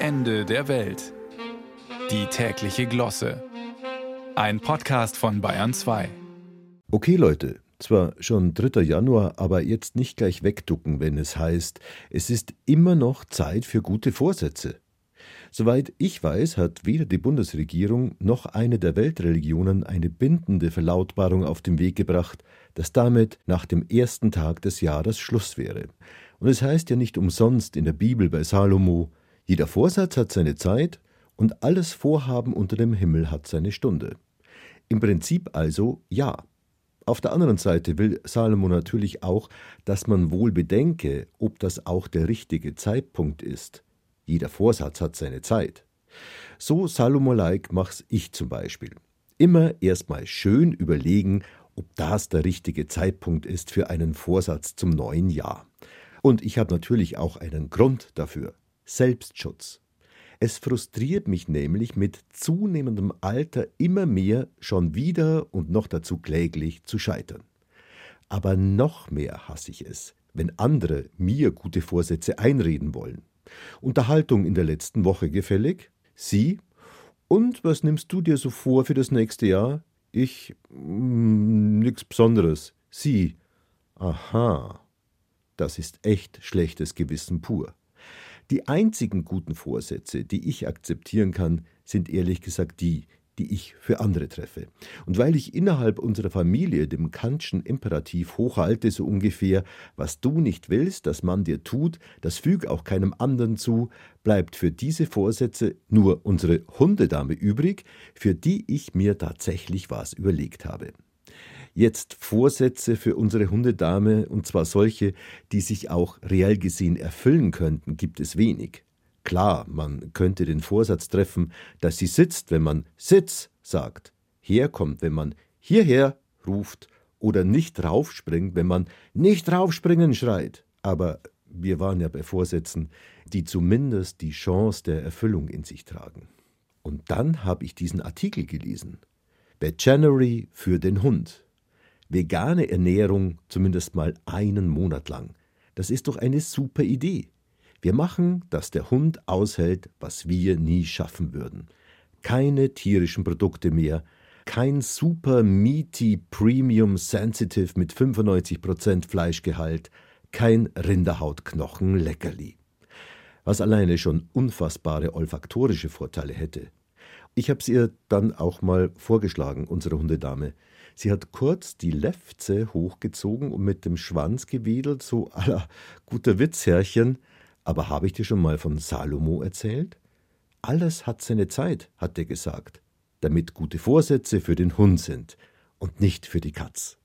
Ende der Welt. Die tägliche Glosse. Ein Podcast von Bayern 2. Okay, Leute, zwar schon 3. Januar, aber jetzt nicht gleich wegducken, wenn es heißt, es ist immer noch Zeit für gute Vorsätze. Soweit ich weiß, hat weder die Bundesregierung noch eine der Weltreligionen eine bindende Verlautbarung auf den Weg gebracht, dass damit nach dem ersten Tag des Jahres Schluss wäre. Und es heißt ja nicht umsonst in der Bibel bei Salomo, jeder Vorsatz hat seine Zeit und alles Vorhaben unter dem Himmel hat seine Stunde. Im Prinzip also ja. Auf der anderen Seite will Salomo natürlich auch, dass man wohl bedenke, ob das auch der richtige Zeitpunkt ist. Jeder Vorsatz hat seine Zeit. So Salomo-like mach's ich zum Beispiel. Immer erstmal schön überlegen, ob das der richtige Zeitpunkt ist für einen Vorsatz zum neuen Jahr. Und ich habe natürlich auch einen Grund dafür. Selbstschutz. Es frustriert mich nämlich mit zunehmendem Alter immer mehr schon wieder und noch dazu kläglich zu scheitern. Aber noch mehr hasse ich es, wenn andere mir gute Vorsätze einreden wollen. Unterhaltung in der letzten Woche gefällig? Sie? Und was nimmst du dir so vor für das nächste Jahr? Ich? Mm, nix Besonderes. Sie? Aha. Das ist echt schlechtes Gewissen pur. Die einzigen guten Vorsätze, die ich akzeptieren kann, sind ehrlich gesagt die, die ich für andere treffe. Und weil ich innerhalb unserer Familie dem Kantschen Imperativ hochhalte, so ungefähr, was du nicht willst, dass man dir tut, das füg auch keinem anderen zu, bleibt für diese Vorsätze nur unsere Hundedame übrig, für die ich mir tatsächlich was überlegt habe. Jetzt Vorsätze für unsere Hundedame, und zwar solche, die sich auch reell gesehen erfüllen könnten, gibt es wenig. Klar, man könnte den Vorsatz treffen, dass sie sitzt, wenn man Sitz sagt, herkommt, wenn man hierher ruft oder nicht raufspringt, wenn man nicht raufspringen schreit. Aber wir waren ja bei Vorsätzen, die zumindest die Chance der Erfüllung in sich tragen. Und dann habe ich diesen Artikel gelesen. January für den Hund. Vegane Ernährung zumindest mal einen Monat lang. Das ist doch eine super Idee. Wir machen, dass der Hund aushält, was wir nie schaffen würden. Keine tierischen Produkte mehr, kein super meaty Premium Sensitive mit 95% Fleischgehalt, kein Rinderhautknochen Leckerli. Was alleine schon unfassbare olfaktorische Vorteile hätte. Ich habe es ihr dann auch mal vorgeschlagen, unsere Hundedame. Sie hat kurz die Lefze hochgezogen und mit dem Schwanz gewedelt, so aller guter Witzherrchen, aber habe ich dir schon mal von Salomo erzählt? Alles hat seine Zeit, hat er gesagt, damit gute Vorsätze für den Hund sind und nicht für die Katz.